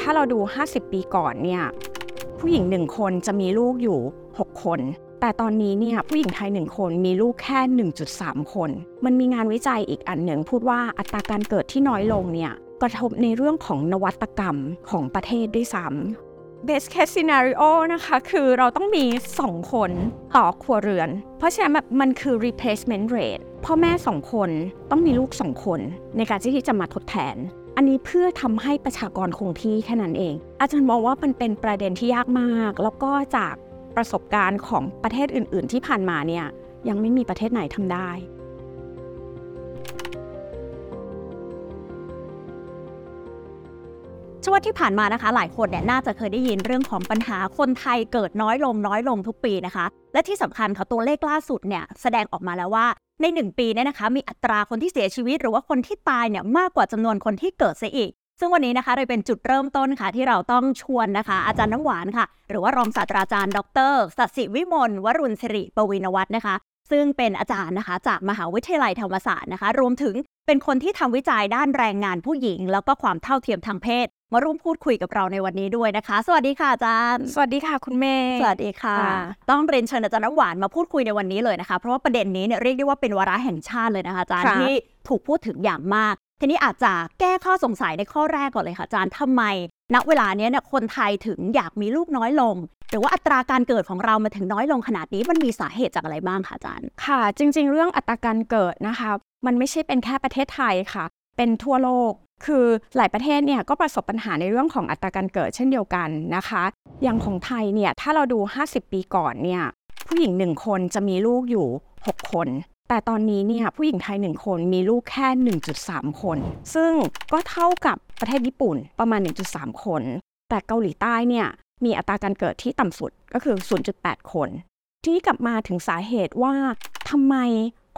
ถ้าเราดู 50 ปีก่อนเนี่ยผู้หญิงหนึ่งคนจะมีลูกอยู่ 6 คน แต่ตอนนี้เนี่ยผู้หญิงไทยหนึ่งคนมีลูกแค่ 1.3 คน มันมีงานวิจัยอีกอันหนึ่งพูดว่าอัตราการเกิดที่น้อยลงเนี่ยกระทบในเรื่องของนวัตกรรมของประเทศด้วยซ้ำ best case scenario นะคะ คือเราต้องมี 2 คนต่อครัวเรือน เพราะฉะนั้นแบบมันคือ replacement rate พ่อแม่2คนต้องมีลูก2คน ในการที่จะมาทดแทน อันนี้เพื่อทำให้ประชากรคงที่แค่นั้นเอง อาจารย์มองว่ามันเป็นประเด็นที่ยากมาก แล้วก็จากประสบการณ์ของประเทศอื่น ๆ ที่ผ่านมาเนี่ยยังไม่มีประเทศไหนทำได้ ช่ว่าที่ผ่านมานะคะ หลายคนเนี่ยน่าจะเคยได้ยินเรื่องของปัญหาคนไทยเกิดน้อยลงน้อยลงทุกปีนะคะ และที่สำคัญค่ะตัวเลขล่าสุดเนี่ยแสดงออกมาแล้วว่าใน 1 ปีเนี่ยนะคะมีอัตราคนที่เสียชีวิต หรือว่าคนที่ตายเนี่ยมากกว่าจำนวนคนที่เกิดเสียอีก ซึ่งวันนี้นะคะเลยเป็นจุดเริ่มต้นค่ะ ที่เราต้องชวนนะคะ อาจารย์น้ำหวานค่ะ หรือว่ารองศาสตราจารย์ ดรสัสิวิมลวรุณศิริปวินวัฒน์นะคะ ซึ่งเป็นอาจารย์นะคะ จากมหาวิทยาลัยธรรมศาสตร์นะคะ รวมถึงเป็นคนที่ทำวิจัยด้านแรงงานผู้หญิง แล้วก็ความเท่าเทียมทางเพศ มาร่วมพูดคุยกับเราในวันนี้ด้วยนะคะ สวัสดีค่ะอาจารย์ สวัสดีค่ะคุณเมย์สวัสดีค่ะค่ะต้องเรียนเชิญอาจารย์น้ำหวานมาพูดคุยในวันนี้เลยนะคะเพราะว่าประเด็นนี้เนี่ยเรียกได้ว่าเป็นวาระแห่งชาติเลยนะคะอาจารย์ค่ะที่ถูกพูดถึงอย่างมาก ทีนี้อาจจะแก้ข้อสงสัยในข้อแรกก่อนเลยค่ะอาจารย์ทำไมณเวลาเนี้ยเนี่ยคนไทยถึงอยากมีลูกน้อยลง หรือว่าอัตราการเกิดของเรามาถึงน้อยลงขนาดนี้มันมีสาเหตุจากอะไรบ้างคะอาจารย์ ค่ะ จริง ๆ เรื่องอัตราการเกิดนะคะ มันไม่ใช่เป็นแค่ประเทศไทยค่ะ เป็นทั่วโลก คือหลายประเทศเนี่ยก็ประสบปัญหาในเรื่องของอัตราการเกิดเช่นเดียวกันนะคะ อย่างของไทยเนี่ยถ้าเราดู 50 ปีก่อนเนี่ยผู้หญิงหนึ่งคนจะมีลูกอยู่ 6 คน แต่ตอนนี้เนี่ยผู้หญิงไทยหนึ่งคนมีลูกแค่ 1.3 คน ซึ่งก็เท่ากับประเทศญี่ปุ่นประมาณ 1.3 คน แต่เกาหลีใต้เนี่ย มีอัตราการเกิดที่ต่ำสุดก็คือ 0.8 คน ทีนี้กลับมาถึงสาเหตุว่าทำไม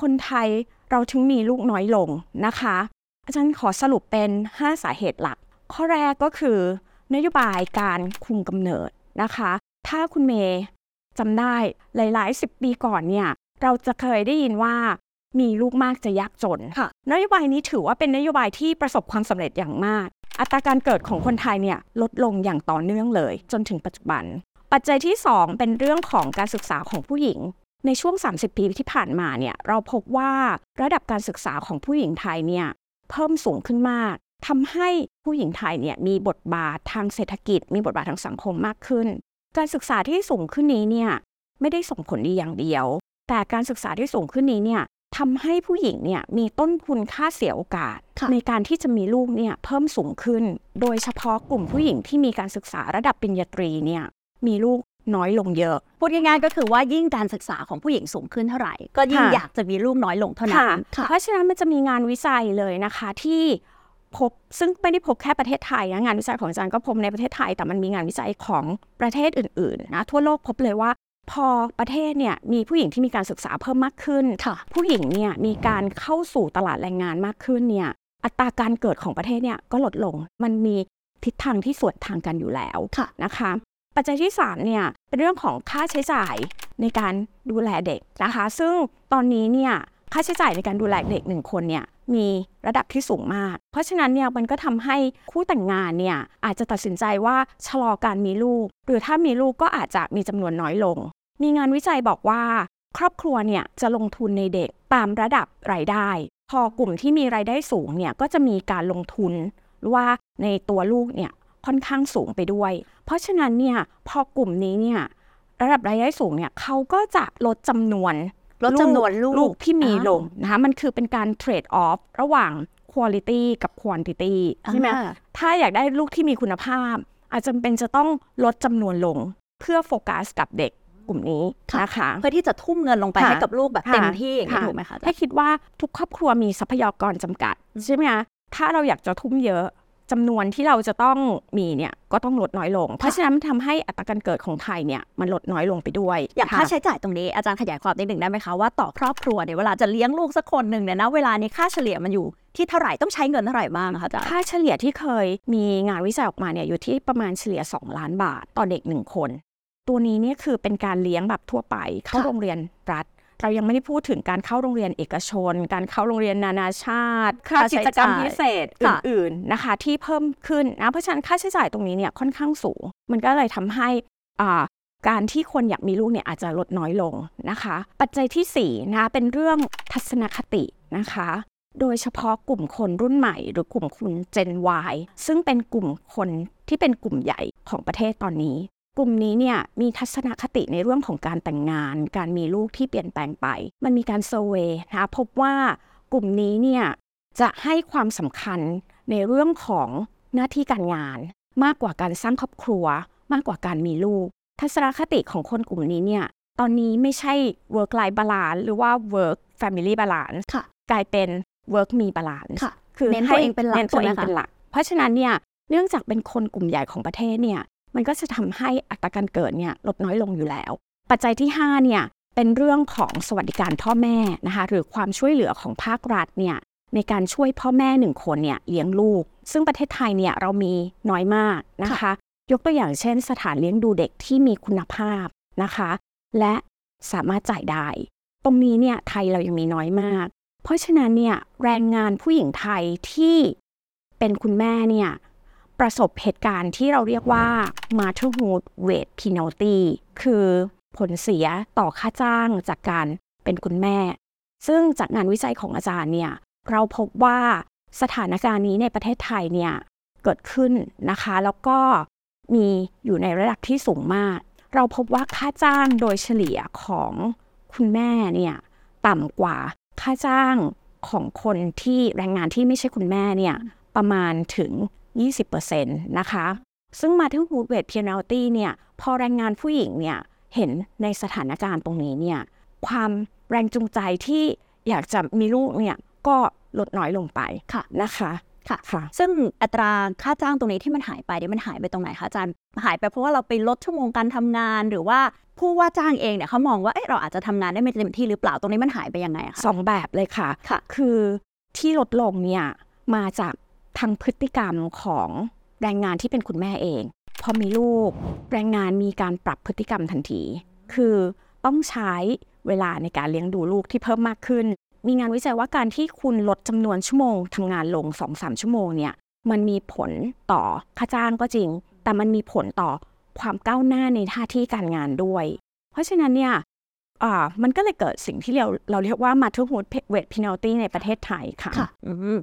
คนไทยเราถึงมีลูกน้อยลงนะคะ อาจารย์ขอสรุปเป็น 5 สาเหตุหลัก ข้อแรกก็คือนโยบายการคุมกำเนิดนะคะ ถ้าคุณเมย์จำได้หลาย ๆ 10 ปีก่อนเนี่ยเราจะเคยได้ยินว่ามีลูกมากจะยากจนค่ะนโยบายนี้ถือว่าเป็นนโยบายที่ประสบความสำเร็จอย่างมาก อัตราการเกิดของคนไทยเนี่ยลดลงอย่างต่อเนื่องเลย จนถึงปัจจุบัน ปัจจัยที่ 2 เป็นเรื่องของการศึกษาของผู้หญิง ในช่วง 30 ปีที่ผ่านมาเนี่ยเราพบว่าระดับการศึกษาของผู้หญิงไทยเนี่ยเพิ่มสูงขึ้นมากทำให้ผู้หญิงไทยเนี่ยมีบทบาททางเศรษฐกิจ มีบทบาททางสังคมมากขึ้น การศึกษาที่สูงขึ้นนี้เนี่ยไม่ได้ส่งผลดีอย่างเดียว แต่การศึกษาที่สูงขึ้นนี้เนี่ย ทำให้ผู้หญิงเนี่ยมีต้นทุนค่าเสียโอกาสค่ะในการที่จะมีลูกเนี่ยเพิ่มสูงขึ้น โดยเฉพาะกลุ่มผู้หญิงที่มีการศึกษาระดับปริญญาตรีเนี่ยมีลูกน้อยลงเยอะ พูดง่ายๆก็คือว่ายิ่งการศึกษาของผู้หญิงสูงขึ้นเท่าไหร่ ก็ยิ่งค่ะอยากจะมีลูกน้อยลงเท่านั้น เพราะฉะนั้นมันจะมีงานวิจัยเลยนะคะที่พบซึ่งไม่ได้พบแค่ประเทศไทยนะงานวิจัยของอาจารย์ก็พบในประเทศไทย แต่มันมีงานวิจัยของประเทศอื่นๆนะทั่วโลกพบเลยว่า พอประเทศเนี่ยมีผู้หญิงที่มีการศึกษาเพิ่มมากขึ้นค่ะผู้หญิงเนี่ยมีการเข้าสู่ตลาดแรงงานมากขึ้นเนี่ยอัตราการเกิดของประเทศเนี่ยก็ลดลง มันมีทิศทางที่สวนทางกันอยู่แล้วค่ะนะคะ ปัจจัยที่3เนี่ยเป็นเรื่องของค่าใช้จ่ายในการดูแลเด็กนะคะ ซึ่งตอนนี้เนี่ยค่าใช้จ่ายในการดูแลเด็กหนึ่งคนเนี่ย มีระดับที่สูงมาก เพราะฉะนั้นเนี่ยมันก็ทำให้คู่แต่งงานเนี่ยอาจจะตัดสินใจว่าชะลอการมีลูก หรือถ้ามีลูกก็อาจจะมีจำนวนน้อยลง มีงานวิจัยบอกว่า ครอบครัวเนี่ยจะลงทุนในเด็กตามระดับรายได้ พอกลุ่มที่มีรายได้สูงเนี่ยก็จะมีการลงทุนว่าในตัวลูกเนี่ยค่อนข้างสูงไปด้วย เพราะฉะนั้นเนี่ยพอกลุ่มนี้เนี่ยระดับรายได้สูงเนี่ยเขาก็จะลดจำนวน ลดจำนวนลูกลูกที่มีอ้าวลงนะคะมันคือเป็นการเทรดออฟระหว่าง quality กับ quantity ใช่ไหมอ่าถ้าอยากได้ลูกที่มีคุณภาพ อาจจะเป็นจะต้องลดจำนวนลง เพื่อโฟกัสกับเด็กกลุ่มนี้นะคะเพื่อที่จะทุ่มเงินลงไปค่ะให้กับลูกแบบค่ะเต็มที่อย่างนี้ค่ะถูกไหมคะอาจารถ้าย์คิดว่าทุกครอบครัวมีทรัพยากรจำกัดใช่ไหมคะถ้าเราอยากจะทุ่มเยอะ จำนวนที่เราจะต้องมีเนี่ยก็ต้องลดน้อยลง เพราะฉะนั้นมันทำให้อัตราการเกิดของไทยเนี่ยมันลดน้อยลงไปด้วย อย่างค่ะค่าใช้จ่ายตรงนี้อาจารย์ขยายความนิดหนึ่งได้ไหมคะว่าต่อครอบครัวเนี่ยเวลาจะเลี้ยงลูกสักคนหนึ่งเนี่ยนะเวลานี้ค่าเฉลี่ยมันอยู่ที่เท่าไหร่ต้องใช้เงินเท่าไหร่บ้างคะอาจารย์ค่าเฉลี่ยที่เคยมีงานวิจัยออกมาเนี่ยอยู่ที่ประมาณเฉลี่ย 2 ล้านบาทต่อเด็กหนึ่งคน ตัวนี้เนี่ยคือเป็นการเลี้ยงแบบทั่วไปเข้าค่ะโรงเรียนรัฐ เรายังไม่ได้พูดถึงการเข้าโรงเรียนเอกชน การเข้าโรงเรียนนานาชาติค่าค่าใช้กิจกรรมจ่ายพิเศษอค่ะื่นๆนะคะ ที่เพิ่มขึ้นนะเพราะฉะนั้นค่าใช้จ่ายตรงนี้เนี่ยค่อนข้างสูง มันก็เลยทำให้อ่าการที่คนอยากมีลูกเนี่ยอาจจะลดน้อยลงนะคะ ปัจจัยที่สี่นะเป็นเรื่องทัศนคตินะคะ โดยเฉพาะกลุ่มคนรุ่นใหม่ หรือกลุ่มคน Gen Y ซึ่งเป็นกลุ่มคนที่เป็นกลุ่มใหญ่ของประเทศตอนนี้ กลุ่มนี้เนี่ยมีทัศนคติในเรื่องของการแต่งงาน การมีลูกที่เปลี่ยนแปลงไป มันมีการเซอร์เวยนะคะพบว่ากลุ่มนี้เนี่ยจะให้ความสำคัญในเรื่องของหน้าที่การงาน มากกว่าการสร้างครอบครัว มากกว่าการมีลูก ทัศนคติของคนกลุ่มนี้เนี่ยตอนนี้ไม่ใช่ work life balance หรือว่า work family balance ค่ะกลายเป็น work me balance ค่ะคือเน้นตัวเองเป็นหลักเน้นตัวเองใช่ไหมคะเป็นหลัก เพราะฉะนั้นเนี่ยเนื่องจากเป็นคนกลุ่มใหญ่ของประเทศเนี่ย มันก็จะทำให้อัตราการเกิดเนี่ยลดน้อยลงอยู่แล้ว ปัจจัยที่5เนี่ยเป็นเรื่องของสวัสดิการพ่อแม่นะคะหรือความช่วยเหลือของภาครัฐเนี่ยในการช่วยพ่อแม่หนึ่งคนเนี่ยเลี้ยงลูก ซึ่งประเทศไทยเนี่ยเรามีน้อยมากนะคะ ยกตัวอย่างเช่น สถานเลี้ยงดูเด็กที่มีคุณภาพนะคะ และสามารถจ่ายได้ ตรงนี้เนี่ยไทยเรายังมีน้อยมาก เพราะฉะนั้นเนี่ยแรงงานผู้หญิงไทยที่เป็นคุณแม่เนี่ย ประสบเหตุการณ์ที่เราเรียกว่า motherhood weight penalty คือผลเสียต่อค่าจ้างจากการเป็นคุณแม่ ซึ่งจากงานวิจัยของอาจารย์เนี่ย เราพบว่าสถานการณ์นี้ในประเทศไทยเนี่ย เกิดขึ้นนะคะ แล้วก็มีอยู่ในระดับที่สูงมาก เราพบว่าค่าจ้างโดยเฉลี่ยของคุณแม่เนี่ยต่ำกว่าค่าจ้างของคนที่แรงงานที่ไม่ใช่คุณแม่เนี่ยประมาณถึง 20%นะคะ ซึ่งมาถึง Hood Weight Penalty เนี่ย พอแรงงานผู้หญิงเนี่ย เห็นในสถานการณ์ตรงนี้เนี่ย ความแรงจูงใจที่อยากจะมีลูกเนี่ยก็ลดน้อยลงไปค่ะนะคะค่ะค่ะ ซึ่งอัตราค่าจ้างตรงนี้ที่มันหายไปเนี่ยมันหายไปตรงไหนคะอาจารย์หายไปเพราะว่าเราไปลดชั่วโมงการทำงานหรือว่าผู้ว่าจ้างเองเนี่ยเขามองว่าเอ๊ะเราอาจจะทำงานได้ไม่เต็มที่หรือเปล่าตรงนี้มันหายไปยังไงอะคะสองแบบเลยค่ะค่ะ คือที่ลดลงเนี่ยมาจาก ทางพฤติกรรมของแรงงานที่เป็นคุณแม่เอง พอมีลูกแรงงานมีการปรับพฤติกรรมทันที คือต้องใช้เวลาในการเลี้ยงดูลูกที่เพิ่มมากขึ้น มีงานวิจัยว่าการที่คุณลดจำนวนชั่วโมงทำงานลง 2-3 ชั่วโมงเนี่ยมันมีผลต่อค่าจ้างก็จริง แต่มันมีผลต่อความก้าวหน้าในหน้าที่การงานด้วย เพราะฉะนั้นเนี่ยมันก็เลยเกิดสิ่งที่เราเราเรียกว่า motherhood weight penalty ในประเทศไทยค่ะคะ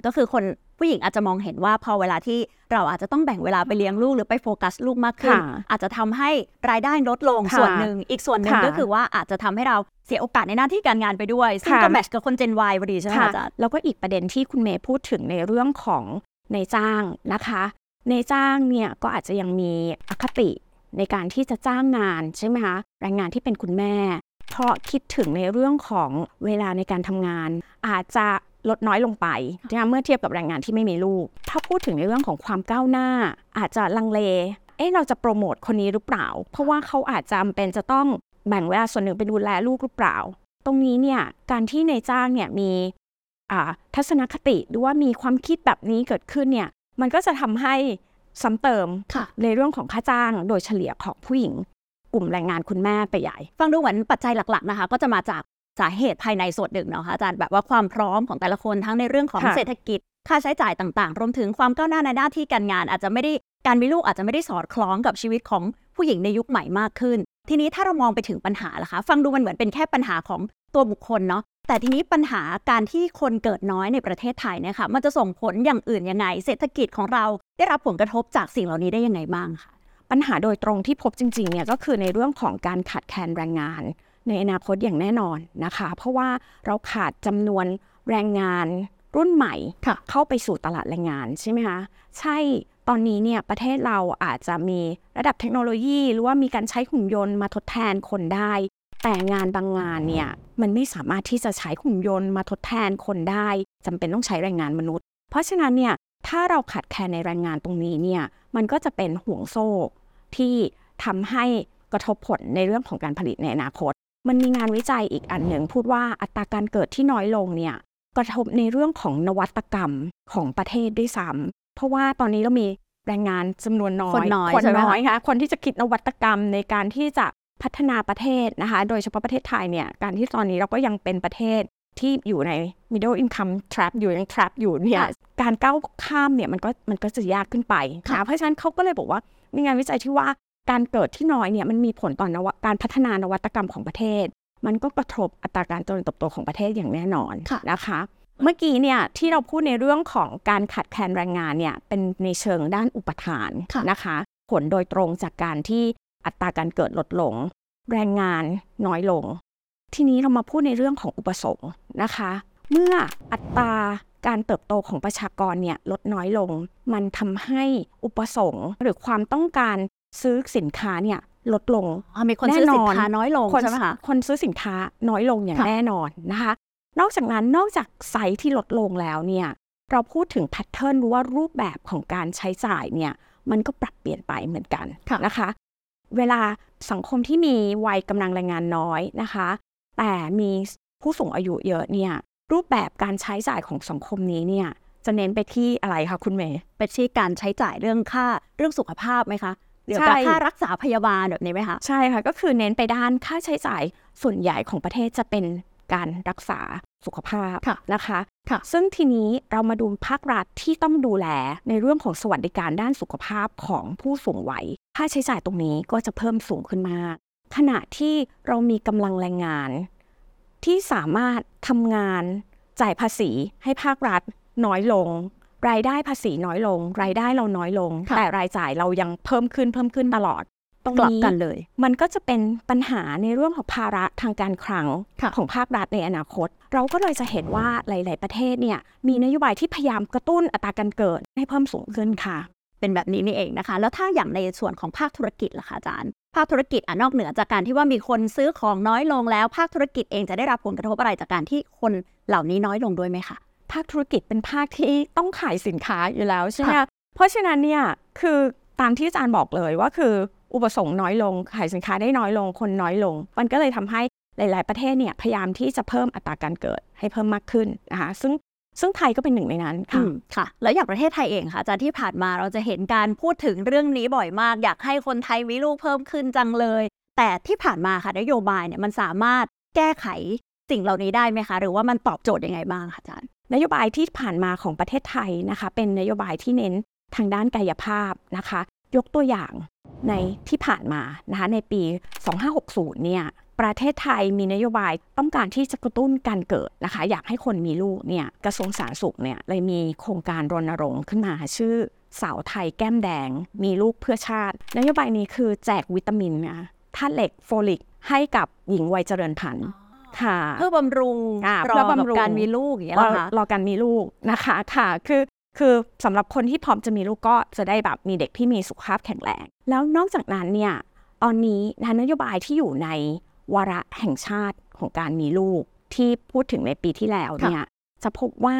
ก็คือคน ผู้หญิงอาจจะมองเห็นว่าพอเวลาที่เราอาจจะต้องแบ่งเวลาไปเลี้ยงลูกหรือไปโฟกัสลูกมากขึ้นค่ะอาจจะทำให้รายได้ลดลงค่ะส่วนหนึ่ง อีกส่วนหนึ่งค่ะก็คือว่าอาจจะทำให้เราเสียโอกาสในหน้าที่การงานไปด้วย ซึ่งค่ะก็แมทช์กับคนเจน Y พอดีใช่ไหมค่ะอาจารย์แล้วก็อีกประเด็นที่คุณเมย์พูดถึงในเรื่องของในายจ้างนะคะในายจ้างเนี่ยก็อาจจะยังมีอคติในการที่จะจ้างงานใช่ไหมคะแรงงานที่เป็นคุณแม่ เพราะคิดถึงในเรื่องของเวลาในการทำงาน อาจจะ ลดน้อยลงไปนะคะเมื่อเทียบกับแรงงานที่ไม่มีลูก ถ้าพูดถึงในเรื่องของความก้าวหน้า อาจจะลังเล เอ๊ะเราจะโปรโมทคนนี้หรือเปล่า เพราะว่าเขาอาจจะจำเป็นจะต้องแบ่งเวลาส่วนหนึ่งไปดูแลลูกหรือเปล่า ตรงนี้เนี่ยการที่ในายจ้างเนี่ยมีอ่าทัศนคติหรือว่ามีความคิดแบบนี้เกิดขึ้นเนี่ยมันก็จะทำให้ซ้ำเติมค่ะในเรื่องของค่าจ้างโดยเฉลี่ยของผู้หญิงกลุ่มแรงงานคุณแม่ไปใหญ่ ฟังดูเหมือนปัจจัยหลักๆนะคะ ก็จะมาจาก สาเหตุภายในส่วนหนึ่งเนาะคะอาจารย์แบบว่าความพร้อมของแต่ละคนทั้งในเรื่องของค่ะเศรษฐกิจ ค่าใช้จ่ายต่างๆ รวมถึงความก้าวหน้าในหน้าที่การงาน อาจจะไม่ได้การมีลูกอาจจะไม่ได้สอดคล้องกับชีวิตของผู้หญิงในยุคใหม่มากขึ้น ทีนี้ถ้าเรามองไปถึงปัญหาล่ะคะ ฟังดูมันเหมือนเป็นแค่ปัญหาของตัวบุคคลเนาะแต่ทีนี้ปัญหาการที่คนเกิดน้อยในประเทศไทยเนี่ยค่ะมันจะส่งผลอย่างอื่นยังไง เศรษฐกิจของเราได้รับผลกระทบจากสิ่งเหล่านี้ได้ยังไงบ้างคะปัญหาโดยตรงที่พบจริงๆเนี่ยก็คือในเรื่องของการขาดแคลนแรงงาน ในอนาคตอย่างแน่นอนนะคะ เพราะว่าเราขาดจำนวนแรงงานรุ่นใหม่ค่ะเข้าไปสู่ตลาดแรงงานใช่ไหมคะใช่ตอนนี้เนี่ยประเทศเราอาจจะมีระดับเทคโนโลยี หรือว่ามีการใช้หุ่นยนต์มาทดแทนคนได้ แต่งานบางงานเนี่ยมันไม่สามารถที่จะใช้หุ่นยนต์มาทดแทนคนได้จำเป็นต้องใช้แรงงานมนุษย์ เพราะฉะนั้นเนี่ยถ้าเราขาดแคลนในแรงงานตรงนี้เนี่ยมันก็จะเป็นห่วงโซ่ที่ทำให้กระทบผลในเรื่องของการผลิตในอนาคต มันมีงานวิจัยอีกอันหนึ่งพูดว่าอัตราการเกิดที่น้อยลงเนี่ยกระทบในเรื่องของนวัตกรรมของประเทศด้วยซ้ำเพราะว่าตอนนี้เรามีแรงงานจำนวนน้อย คนน้อยคนใช่ไหมคะน้อยค่ะคนที่จะคิดนวัตกรรมในการที่จะพัฒนาประเทศนะคะ โดยเฉพาะประเทศไทยเนี่ย การที่ตอนนี้เราก็ยังเป็นประเทศที่อยู่ใน middle income trap อยู่ยัง trap อยู่เนี่ยค่ะการก้าวข้ามเนี่ยมันก็มันก็จะยากขึ้นไปค่ะนะเพราะฉะนั้นเขาก็เลยบอกว่ามีงานวิจัยที่ว่า การเกิดที่น้อยเนี่ยมันมีผลต่อนวะการพัฒนานวัตกรรมของประเทศ มันก็กระทบอัตราการเจริญเติบโตของประเทศอย่างแน่นอนค่ะนะคะ เมื่อกี้เนี่ยที่เราพูดในเรื่องของการขาดแคลนแรงงานเนี่ยเป็นในเชิงด้านอุปทานค่ะนะคะ ผลโดยตรงจากการที่อัตราการเกิดลดลง แรงงานน้อยลง ทีนี้เรามาพูดในเรื่องของอุปสงค์นะคะ เมื่ออัตราการเติบโตของประชากรเนี่ยลดน้อยลง มันทำให้อุปสงค์หรือความต้องการ ซื้อสินค้าเนี่ยลดลงอ๋อมีคนซื้อแน่นสิอนนค้าน้อยลงคนใช่ไหมคะคนซื้อสินค้าน้อยลงอย่างค่ะแน่นอนนะคะ นอกจากนั้นนอกจากไซส์ที่ลดลงแล้วเนี่ยเราพูดถึงแพทเทิร์นหรือว่ารูปแบบของการใช้จ่ายเนี่ยมันก็ปรับเปลี่ยนไปเหมือนกันค่ะนะคะ เวลาสังคมที่มีวัยกำลังแรงงานน้อยนะคะ แต่มีผู้สูงอายุเยอะเนี่ยรูปแบบการใช้จ่ายของสังคมนี้เนี่ยจะเน้นไปที่อะไรคะคุณเมย์เป็นที่การใช้จ่ายเรื่องค่าเรื่องสุขภาพไหมคะ เดี๋ยวใช่กับค่ารักษาพยาบาลแบบนี้ไหมคะ ใช่ค่ะ ก็คือเน้นไปด้านค่าใช้จ่ายส่วนใหญ่ของประเทศจะเป็นการรักษาสุขภาพค่ะนะคะค่ะซึ่งทีนี้เรามาดูภาครัฐที่ต้องดูแลในเรื่องของสวัสดิการด้านสุขภาพของผู้สูงวัย ค่าใช้จ่ายตรงนี้ก็จะเพิ่มสูงขึ้นมาก ขณะที่เรามีกำลังแรงงาน ที่สามารถทำงานจ่ายภาษีให้ภาครัฐน้อยลง รายได้ภาษีน้อยลง รายได้เราน้อยลงค่ะแต่รายจ่ายเรายังเพิ่มขึ้นเพิ่มขึ้นตลอดตรงกลับนี้กันเลย มันก็จะเป็นปัญหาในเรื่องของภาระทางการคลังค่ะของภาครัฐในอนาคต เราก็เลยจะเห็นว่าหลาย ๆ ประเทศเนี่ยมีนโยบายที่พยายามกระตุ้นอัตราการเกิดให้เพิ่มสูงขึ้นค่ะ เป็นแบบนี้นี่เองนะคะ แล้วถ้าอย่างในส่วนของภาคธุรกิจล่ะคะอาจารย์ ภาคธุรกิจอะนอกเหนือจากการที่ว่ามีคนซื้อของน้อยลงแล้ว ภาคธุรกิจเองจะได้รับผลกระทบอะไรจากการที่คนเหล่านี้น้อยลงด้วยไหมคะ ภาคธุรกิจเป็นภาคที่ต้องขายสินค้าอยู่แล้วใช่ไหมค่ะคะเพราะฉะนั้นเนี่ยคือตามที่อาจารย์บอกเลยว่าคืออุปสงค์น้อยลง ขายสินค้าได้น้อยลง คนน้อยลง มันก็เลยทำให้หลาย ๆ ประเทศเนี่ยพยายามที่จะเพิ่มอัตราการเกิดให้เพิ่มมากขึ้นนะคะซึ่งซึ่งไทยก็เป็นหนึ่งในนั้นอืค่ะมค่ะ แล้วอย่างประเทศไทยเองค่ะอาจารย์ที่ผ่านมาเราจะเห็นการพูดถึงเรื่องนี้บ่อยมาก อยากให้คนไทยมีลูกเพิ่มขึ้นจังเลย แต่ที่ผ่านมาค่ะนโยบายเนี่ยมันสามารถแก้ไขสิ่งเหล่านี้ได้ไหมคะ หรือว่ามันตอบโจทย์ยังไงบ้างคะอาจารย์ นโยบายที่ผ่านมาของประเทศไทยนะคะ เป็นนโยบายที่เน้นทางด้านกายภาพนะคะ ยกตัวอย่างในที่ผ่านมานะคะในปี 2560 เนี่ยประเทศไทยมีนโยบายต้องการที่จะกระตุ้นการเกิดนะคะ อยากให้คนมีลูกเนี่ยกระทรวงสาธารณสุขเนี่ยเลยมีโครงการรณรงค์ขึ้นมาชื่อสาวไทยแก้มแดง มีลูกเพื่อชาติ นโยบายนี้คือแจกวิตามินนะธาตุเหล็ก folic ให้กับหญิงวัยเจริญพันธุ์ ค่ะเพื่อบำรุงอ่ารอเพื่อบำรุงกับการมีลูกอย่างเงี้ยรเหอรอคะรอการมีลูกนะคะค่ะคือคือสำหรับคนที่พร้อมจะมีลูกก็จะได้แบบมีเด็กที่มีสุขภาพแข็งแรง แล้วนอกจากนั้นเนี่ยตอนนี้นะคะนโยบายที่อยู่ในวาระแห่งชาติของการมีลูกที่พูดถึงในปีที่แล้วเนี่ยจะพบว่า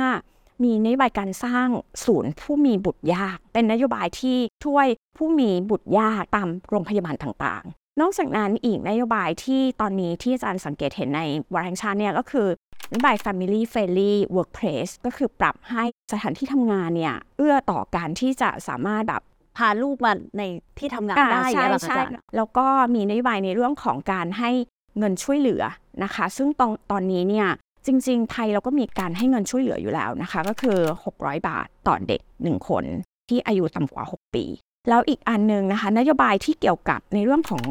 มีนโยบายการสร้างศูนย์ผู้มีบุตรยาก เป็นนโยบายที่ช่วยผู้มีบุตรยากตามโรงพยาบาลต่างๆ นอกจากนั้นอีกนโยบายที่ตอนนี้ที่อาจารย์สังเกตเห็นในวาระแห่งชาติเนี่ยก็คือนโยบาย Family Friendly Workplace ก็คือปรับให้สถานที่ทำงานเนี่ยเอื้อต่อการที่จะสามารถแบบพาลูกมาในที่ทำงานได้อย่างใช่ใช่แล้วก็มีนโยบายในเรื่องของการให้เงินช่วยเหลือนะคะ ซึ่งตอนตอนนี้เนี่ยจริง ๆ ไทยเราก็มีการให้เงินช่วยเหลืออยู่แล้วนะคะ ก็คือ 600 บาทต่อเด็ก 1 คนที่อายุต่ำกว่า 6 ปี แล้วอีกอันหนึ่งนะคะ นโยบายที่เกี่ยวกับในเรื่องของ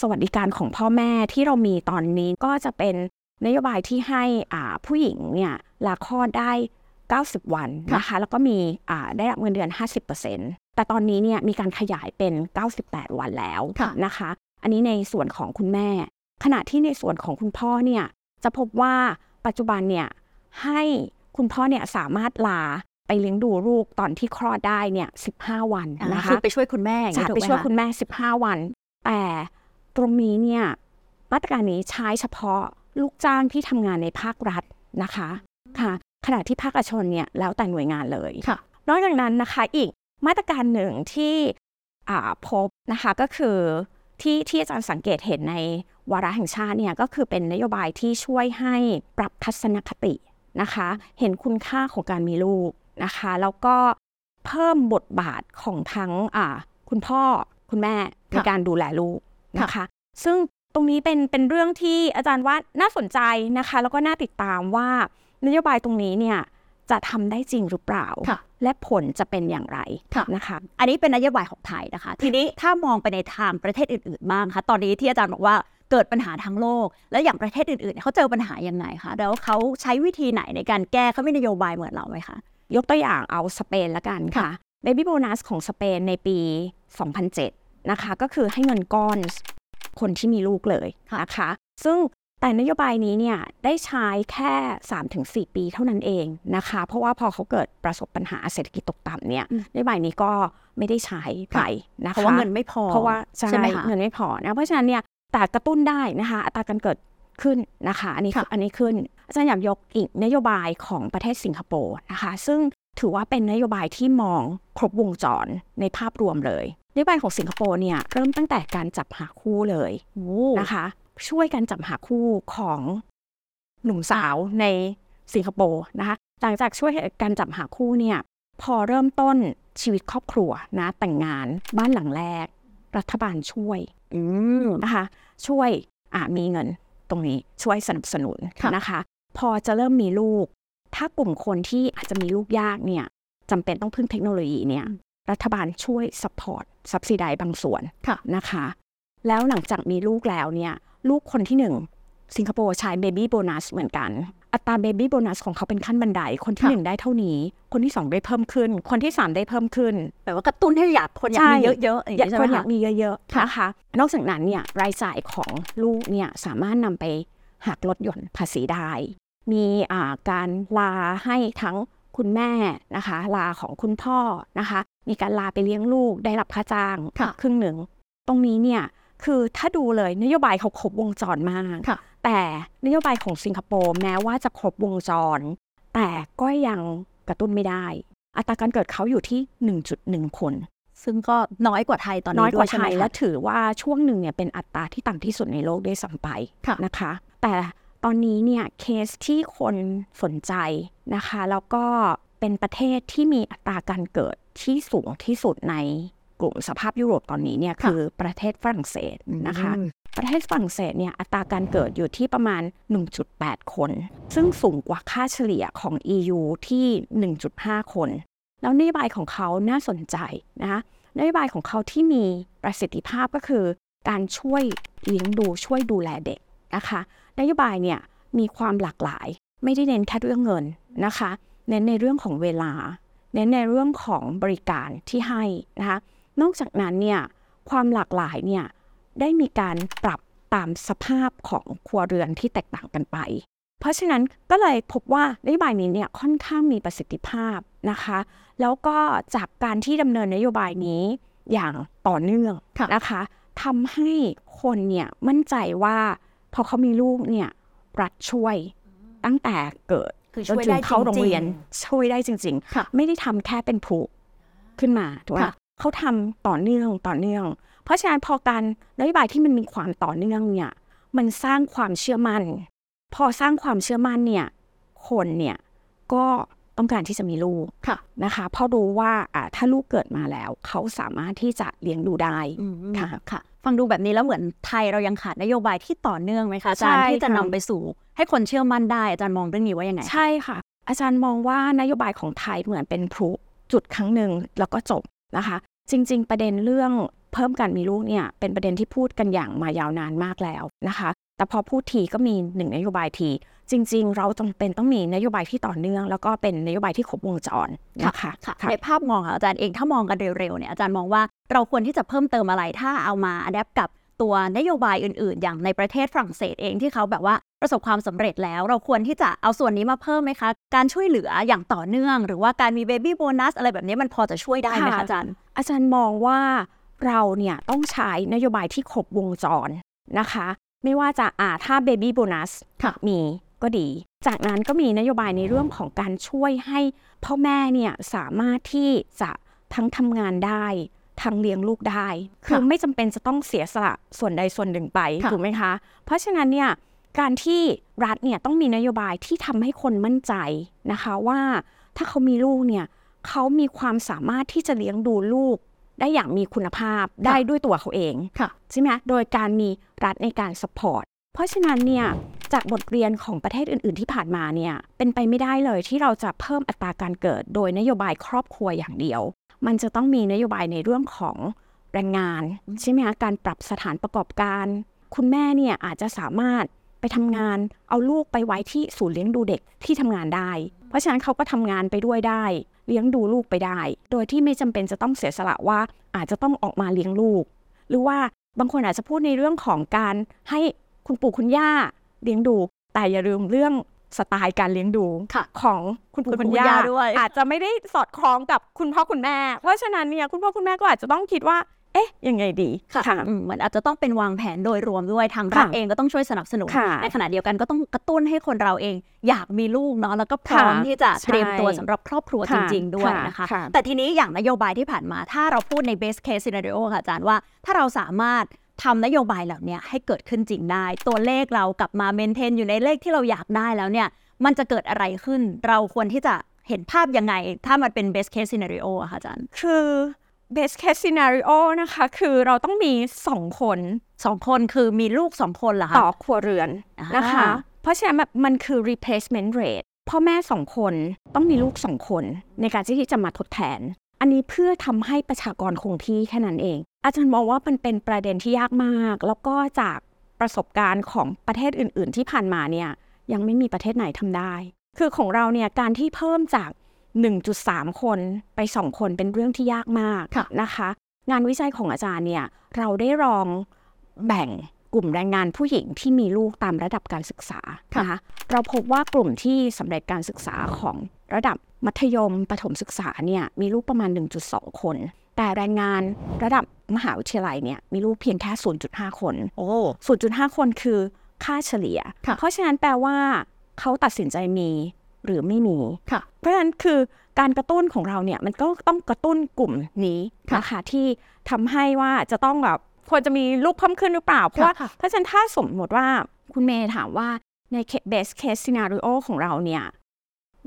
สวัสดิการของพ่อแม่ที่เรามีตอนนี้ก็จะเป็นนโยบายที่ให้ผู้หญิงเนี่ยลาคลอดได้ 90 วันนะคะ แล้วก็มีได้รับเงินเดือน 50%แต่ตอนนี้เนี่ยมีการขยายเป็น 98 วันแล้วนะคะ อันนี้ในส่วนของคุณแม่ ขณะที่ในส่วนของคุณพ่อเนี่ยจะพบว่าปัจจุบันเนี่ยให้คุณพ่อเนี่ยสามารถลา เลี้ยงดูลูกตอนที่คลอดได้เนี่ย15วันอ่านะคะคือไปช่วยคุณแม่อย่างจะเงี้ยถูกไปไหมช่วยคะคุณแม่15วัน แต่ตรงนี้เนี่ยมาตรการนี้ใช้เฉพาะลูกจ้างที่ทำงานในภาครัฐนะคะค่ะขณะที่ภาคเอกชนเนี่ยแล้วแต่หน่วยงานเลยค่ะนอกจากนั้นนะคะอีกมาตรการหนึ่งที่อ่าพบนะคะก็คือที่ที่อาจารย์สังเกตเห็นในวาระแห่งชาติเนี่ยก็คือเป็นนโยบายที่ช่วยให้ปรับทัศนคตินะคะ เห็นคุณค่าของการมีลูก นะคะ แล้วก็เพิ่มบทบาทของทั้งอ่าคุณพ่อคุณแม่ในค่ะการดูแลลูกนะคะ ซึ่งตรงนี้เป็นเป็นเรื่องที่อาจารย์ว่าน่าสนใจนะคะ แล้วก็น่าติดตามว่านโยบายตรงนี้เนี่ยจะทำได้จริงหรือเปล่าค่ะและผลจะเป็นอย่างไรค่ะนะคะ อันนี้เป็นนโยบายของไทยนะคะ ทีนี้ถ้ามองไปในทางประเทศอื่นๆบ้างคะตอนนี้ที่อาจารย์บอกว่าเกิดปัญหาทางโลก แล้วอย่างประเทศอื่นๆเนี่ยเขาเจอปัญหายังไงคะแล้วเขาใช้วิธีไหนในการแก้เขามีนโยบายเหมือนเราไหมคะ ยกตัวอย่างเอาสเปนละกันค่ะค่ะเบบี้โบนัสของสเปนในปี 2007 นะคะ ก็คือให้เงินก้อนคนที่มีลูกเลยนะคะ ซึ่งแต่นโยบายนี้เนี่ยได้ใช้แค่ 3-4 ปีเท่านั้นเองนะคะ เพราะว่าพอเขาเกิดประสบปัญหาเศรษฐกิจตกต่ำเนี่ยนโยบายนี้ก็ไม่ได้ใช้ไปนะคะเพราะว่าเงินไม่พอเพราะว่าใช่ใช่ไหมคะเงินไม่พอนะเพราะฉะนั้นเนี่ยแต่กระตุ้นได้นะคะ อัตราการเกิดขึ้นนะคะ อันนี้ค่ะอันนี้ขึ้น อาจารย์อยากยกอีกนโยบายของประเทศสิงคโปร์นะคะซึ่งถือว่าเป็นนโยบายที่มองครบวงจรในภาพรวมเลยนโยบายของสิงคโปร์เนี่ยเริ่มตั้งแต่การจับหาคู่เลยโอ้นะคะ ช่วยกันจับหาคู่ของหนุ่มสาวในสิงคโปร์นะคะหลังจากช่วยกันจับหาคู่เนี่ยพอเริ่มต้นชีวิตครอบครัวนะแต่งงานบ้านหลังแรก รัฐบาลช่วยอืมนะคะช่วยอ่ามีเงินตรงนี้ช่วยสนับสนุนค่ะนะคะ พอจะเริ่มมีลูก ถ้ากลุ่มคนที่อาจจะมีลูกยากเนี่ยจำเป็นต้องพึ่งเทคโนโลยีเนี่ยรัฐบาลช่วย support subsidize บางส่วนค่ะนะคะ แล้วหลังจากมีลูกแล้วเนี่ยลูกคนที่หนึ่งสิงคโปร์ใช้ baby bonus เหมือนกัน อัตรา baby bonus ของเขาเป็นขั้นบันได คนที่ค่ะหนึ่งได้เท่านี้ คนที่สองได้เพิ่มขึ้น คนที่สามได้เพิ่มขึ้นแบบว่ากระตุ้นให้อยากคนอยากมีใช่เยอะๆอย่างอยากนี้ใช่คไหมนอยาคะกมีเยอะๆนะคะนอกจากนั้นเนี่ยรายจ่ายของลูกเนี่ยสามารถนำไปหักลดหย่อนภาษีได้ มีอ่าการลาให้ทั้งคุณแม่นะคะ ลาของคุณพ่อนะคะ มีการลาไปเลี้ยงลูกได้รับค่าจ้างค่ะครึ่งหนึ่ง ตรงนี้เนี่ยคือถ้าดูเลยนโยบายเขาครบวงจรมากค่ะแต่นโยบายของสิงคโปร์แม้ว่าจะครบวงจร แต่ก็ยังกระตุ้นไม่ได้ อัตราการเกิดเขาอยู่ที่ 1.1 คน ซึ่งก็น้อยกว่าไทยตอนน้นี้อยกด้วว่ายใช่ไทไหมยคะและถือว่าช่วงหนึ่งเนี่ยเป็นอัตราที่ต่ำที่สุดในโลกด้วยซ้ำไปค่ะนะคะ แต่ ตอนนี้เนี่ยเคสที่คนสนใจนะคะ แล้วก็เป็นประเทศที่มีอัตราการเกิดที่สูงที่สุดในกลุ่มสภาพยุโรปตอนนี้เนี่ยค่ะคือประเทศฝรั่งเศสนะคะอืมประเทศฝรั่งเศสเนี่ยอัตราการเกิดอยู่ที่ประมาณ 1.8 คน ซึ่งสูงกว่าค่าเฉลี่ยของ EU ที่ 1.5 คน แล้วนโยบายของเขาน่าสนใจนะคะนโยบายของเขาที่มีประสิทธิภาพก็คือ การช่วยเลี้ยงดูช่วยดูแลเด็กนะคะ นโยบายเนี่ยมีความหลากหลาย ไม่ได้เน้นแค่เรื่องเงินนะคะ เน้นในเรื่องของเวลา เน้นในเรื่องของบริการที่ให้นะคะนอกจากนั้นเนี่ยความหลากหลายเนี่ยได้มีการปรับตามสภาพของครัวเรือนที่แตกต่างกันไป เพราะฉะนั้นก็เลยพบว่านโยบายนี้เนี่ยค่อนข้างมีประสิทธิภาพนะคะ แล้วก็จากการที่ดำเนินนโยบายนี้อย่างต่อเนื่องนะคะทำให้คนเนี่ยมั่นใจว่า พอเขามีลูกเนี่ยรัฐช่วยตั้งแต่เกิดคือจนช่วยถึได้งเข้าโรงเรียนจงช่วยได้จริงๆค่ะไม่ได้ทำแค่เป็นผูกขึ้นมาถูกไหมค่ะเขาทำต่อเนื่องต่อเนื่อง เพราะฉะนั้นพอการนโยบายที่มันมีความต่อเนื่องเนี่ยมันสร้างความเชื่อมั่น พอสร้างความเชื่อมั่นเนี่ยคนเนี่ยก็ต้องการที่จะมีลูกค่ะนะคะเพราะรู้ว่าอ่าถ้าลูกเกิดมาแล้ว เขาสามารถที่จะเลี้ยงดูได้อืมค่ะค่ะ ฟังดูแบบนี้แล้วเหมือนไทยเรายังขาดนโยบายที่ต่อเนื่องไหมคะอาจารย์ใช่ที่จะค่ะนำไปสู่ ให้คนเชื่อมั่นได้อาจารย์มองเรื่องนี้ว่ายังไง ใช่ค่ะ อาจารย์มองว่านโยบายของไทยเหมือนเป็นพลุจุดครั้งหนึ่งแล้วก็จบนะคะ จริง ๆ ประเด็นเรื่องเพิ่มการมีลูกเนี่ยเป็นประเด็นที่พูดกันอย่างมายาวนานมากแล้วนะคะ แต่พอพูดทีก็มีหนึ่งนโยบายที จริง ๆ เราจำเป็นต้องมีนโยบายที่ต่อเนื่อง แล้วก็เป็นนโยบายที่ครบวงจรนะคะค่ะค่ะในภาพมองค่ะอาจารย์เองถ้ามองกันเร็วๆเนี่ยอาจารย์มองว่าเราควรที่จะเพิ่มเติมอะไรถ้าเอามา add up กับตัวนโยบายอื่น ๆ อย่างในประเทศฝรั่งเศสเองที่เขาแบบว่าประสบความสำเร็จแล้ว เราควรที่จะเอาส่วนนี้มาเพิ่มไหมคะ การช่วยเหลืออย่างต่อเนื่อง หรือว่าการมี baby bonus อะไรแบบนี้มันพอจะช่วยได้ไหมคะค่ะอาจารย์ อาจารย์มองว่าเราเนี่ยต้องใช้นโยบายที่ครบวงจรนะคะ ไม่ว่าจะอ่าถ้าเบบี้โบนัสค่ะมีก็ดี จากนั้นก็มีนโยบายในเรื่องของการช่วยให้พ่อแม่เนี่ยสามารถที่จะทั้งทำงานได้ทั้งเลี้ยงลูกได้ คือไม่จำเป็นจะต้องเสียสละส่วนใดส่วนหนึ่งไปค่ะถูกไหมคะ เพราะฉะนั้นเนี่ยการที่รัฐเนี่ยต้องมีนโยบายที่ทำให้คนมั่นใจนะคะว่าถ้าเขามีลูกเนี่ยเขามีความสามารถที่จะเลี้ยงดูลูก ได้อย่างมีคุณภาพได้ด้วยตัวเขาเองค่ะใช่ไหมโดยการมีรัฐในการ support เพราะฉะนั้นเนี่ยจากบทเรียนของประเทศอื่น ๆ ที่ผ่านมาเนี่ยเป็นไปไม่ได้เลยที่เราจะเพิ่มอัตราการเกิด โดยนโยบายครอบครัวอย่างเดียว มันจะต้องมีนโยบายในเรื่องของแรงงานใช่ไหมคะการปรับสถานประกอบการ คุณแม่เนี่ยอาจจะสามารถ ไปทำงานเอาลูกไปไว้ที่ศูนย์เลี้ยงดูเด็กที่ทำงานได้ เพราะฉะนั้นเขาก็ทำงานไปด้วยได้ เลี้ยงดูลูกไปได้ โดยที่ไม่จำเป็นจะต้องเสียสละว่าอาจจะต้องออกมาเลี้ยงลูก หรือว่าบางคนอาจจะพูดในเรื่องของการให้คุณปู่คุณย่าเลี้ยงดู แต่อย่าลืมเรื่องสไตล์การเลี้ยงดูค่ะของคุณปู่คุณปู่คุณคุณย่าย่าด้วย อาจจะไม่ได้สอดคล้องกับคุณพ่อคุณแม่ เพราะฉะนั้นเนี่ยคุณพ่อคุณแม่ก็อาจจะต้องคิดว่า เอ๊ะ ยังไงดีอืมเหมือนอาจจะต้องเป็นวางแผนโดยรวมด้วยทางรัฐค่ะเองก็ต้องช่วยสนับสนุน ค่ะในขณะเดียวกันก็ต้องกระตุ้นให้คนเราเองอยากมีลูกเนาะแล้วก็พร้อมค่ะที่จะใช่เตรียมตัวสำหรับครอบครัวจค่ะริง ๆ ด้วยค่ะนะคะค่ะแต่ทีนี้อย่างนโยบายที่ผ่านมา ถ้าเราพูดใน best case scenario ค่ะอาจารย์ว่า ถ้าเราสามารถทำนโยบายเหล่านี้ให้เกิดขึ้นจริงได้ ตัวเลขเรากลับมาเมนเทนอยู่ในเลขที่เราอยากได้แล้วเนี่ย มันจะเกิดอะไรขึ้น เราควรที่จะเห็นภาพยังไง ถ้ามันเป็น best case scenario อะค่ะอาจารย์ คือ best case scenario นะคะ คือเราต้องมีสองคนสองคนคือมีลูกสองคนเหรอคะต่อครัวเรือนอ่านนะคะ เพราะฉะนั้นแบบมันคือ replacement rate พ่อแม่สองคนต้องมีลูกสองคน ในการที่จะมาทดแทน อันนี้เพื่อทำให้ประชากรคงที่แค่นั้นเอง อาจารย์มองว่ามันเป็นประเด็นที่ยากมาก แล้วก็จากประสบการณ์ของประเทศอื่น ๆ ที่ผ่านมาเนี่ยยังไม่มีประเทศไหนทำได้ คือของเราเนี่ยการที่เพิ่มจาก 1.3 คนไป 2 คนเป็นเรื่องที่ยากมากค่ะนะคะ งานวิจัยของอาจารย์เนี่ยเราได้ลองแบ่งกลุ่มแรงงานผู้หญิงที่มีลูกตามระดับการศึกษานะคะเราพบว่ากลุ่มที่สำเร็จการศึกษาของระดับมัธยมประถมศึกษาเนี่ยมีลูกประมาณ 1.2 คน แต่แรงงานระดับมหาวิทยาลัยเนี่ยมีลูกเพียงแค่ 0.5 คน โอ้ 0.5 คนคือค่าเฉลี่ยค่ะเพราะฉะนั้นแปลว่าเขาตัดสินใจมี หรือไม่มีค่ะ เพราะฉะนั้นคือการกระตุ้นของเราเนี่ยมันก็ต้องกระตุ้นกลุ่มนี้ค่ะนะคะที่ทำให้ว่าจะต้องแบบควรจะมีลูกเพิ่มขึ้นหรือเปล่า เพราะว่าค่ะเพราะฉะนั้นถ้าสมมติว่าคุณเมย์ถามว่าใน best case scenario ของเราเนี่ย